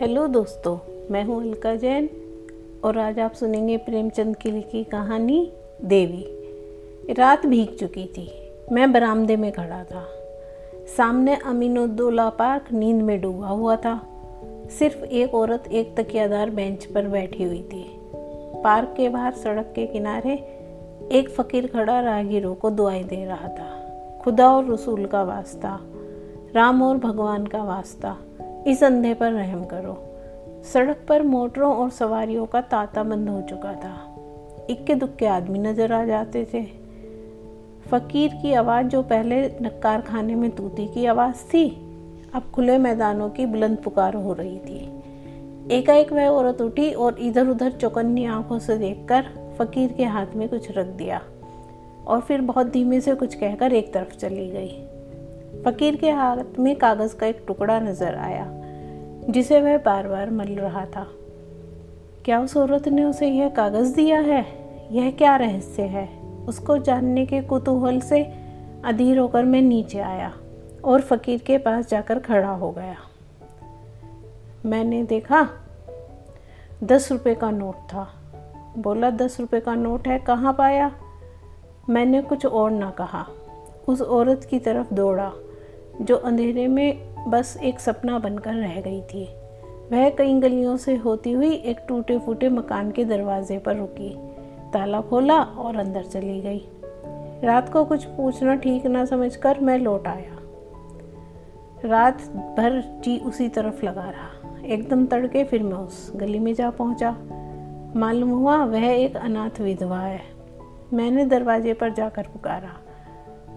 Hello दोस्तों, मैं हूँ अलका जैन और आज आप सुनेंगे प्रेमचंद की लिखी कहानी देवी। रात भीग चुकी थी। मैं बरामदे में खड़ा था। सामने अमीनुद्दौला पार्क नींद में डूबा हुआ था। सिर्फ़ एक औरत एक तकियादार बेंच पर बैठी हुई थी। पार्क के बाहर सड़क के किनारे एक फकीर खड़ा राहगीरों को दुआई दे रहा था। खुदा और रसूल का वास्ता, राम और भगवान का वास्ता इस अंधे पर रहम करो। सड़क पर मोटरों और सवारियों का तांता बंद हो चुका था। इक्के दुक्के आदमी नज़र आ जाते थे। फकीर की आवाज़ जो पहले नक्कार खाने में तूती की आवाज़ थी, अब खुले मैदानों की बुलंद पुकार हो रही थी। एकाएक वह औरत उठी और इधर उधर चौकन्नी आँखों से देखकर फकीर के हाथ में कुछ रख दिया और फिर बहुत धीमे से कुछ कहकर एक तरफ़ चली गई। फकीर के हाथ में कागज़ का एक टुकड़ा नज़र आया, जिसे वह बार बार मल रहा था। क्या उस औरत ने उसे यह कागज़ दिया है? यह क्या रहस्य है? उसको जानने के कुतूहल से अधीर होकर मैं नीचे आया और फकीर के पास जाकर खड़ा हो गया। मैंने देखा, दस रुपये का नोट था। बोला, दस रुपये का नोट है, कहाँ पाया? मैंने कुछ और ना कहा। उस औरत की तरफ़ दौड़ा। जो अंधेरे में बस एक सपना बनकर रह गई थी। वह कई गलियों से होती हुई एक टूटे फूटे मकान के दरवाजे पर रुकी, ताला खोला और अंदर चली गई। रात को कुछ पूछना ठीक ना समझकर मैं लौट आया। रात भर जी उसी तरफ़ लगा रहा। एकदम तड़के फिर मैं उस गली में जा पहुँचा। मालूम हुआ वह एक अनाथ विधवा है। मैंने दरवाजे पर जाकर पुकारा।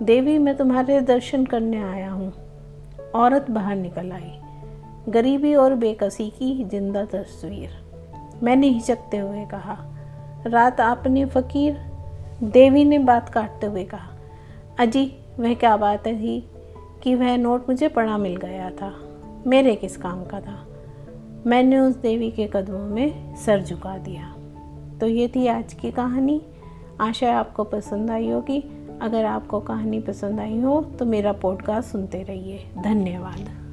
देवी, मैं तुम्हारे दर्शन करने आया हूँ। औरत बाहर निकल आई। गरीबी और बेकसी की ज़िंदा तस्वीर। मैंने हिचकते हुए कहा, रात आपने फकीर? देवी ने बात काटते हुए कहा, अजी, वह क्या बात है थी कि वह नोट मुझे पड़ा मिल गया था? मेरे किस काम का था? मैंने उस देवी के कदमों में सर झुका दिया। तो ये थी आज की कहानी। आशा आपको पसंद आई होगी। अगर आपको कहानी पसंद आई हो तो मेरा पॉडकास्ट सुनते रहिए। धन्यवाद।